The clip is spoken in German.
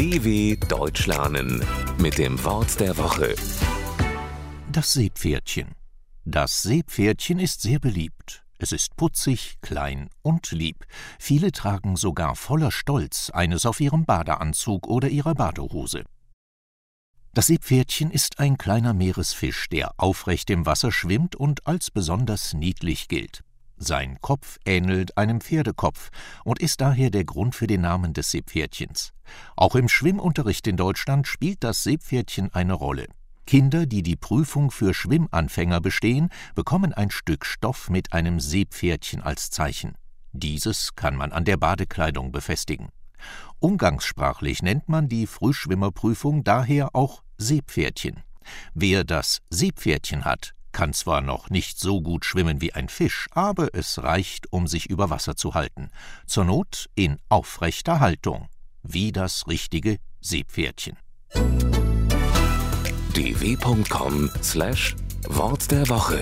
DW Deutsch lernen mit dem Wort der Woche. Das Seepferdchen. Das Seepferdchen ist sehr beliebt. Es ist putzig, klein und lieb. Viele tragen sogar voller Stolz eines auf ihrem Badeanzug oder ihrer Badehose. Das Seepferdchen ist ein kleiner Meeresfisch, der aufrecht im Wasser schwimmt und als besonders niedlich gilt. Sein Kopf ähnelt einem Pferdekopf und ist daher der Grund für den Namen des Seepferdchens. Auch im Schwimmunterricht in Deutschland spielt das Seepferdchen eine Rolle. Kinder, die die Prüfung für Schwimmanfänger bestehen, bekommen ein Stück Stoff mit einem Seepferdchen als Zeichen. Dieses kann man an der Badekleidung befestigen. Umgangssprachlich nennt man die Frühschwimmerprüfung daher auch Seepferdchen. Wer das Seepferdchen hat, kann zwar noch nicht so gut schwimmen wie ein Fisch, aber es reicht, um sich über Wasser zu halten. Zur Not in aufrechter Haltung, wie das richtige Seepferdchen. dw.com/wort der Woche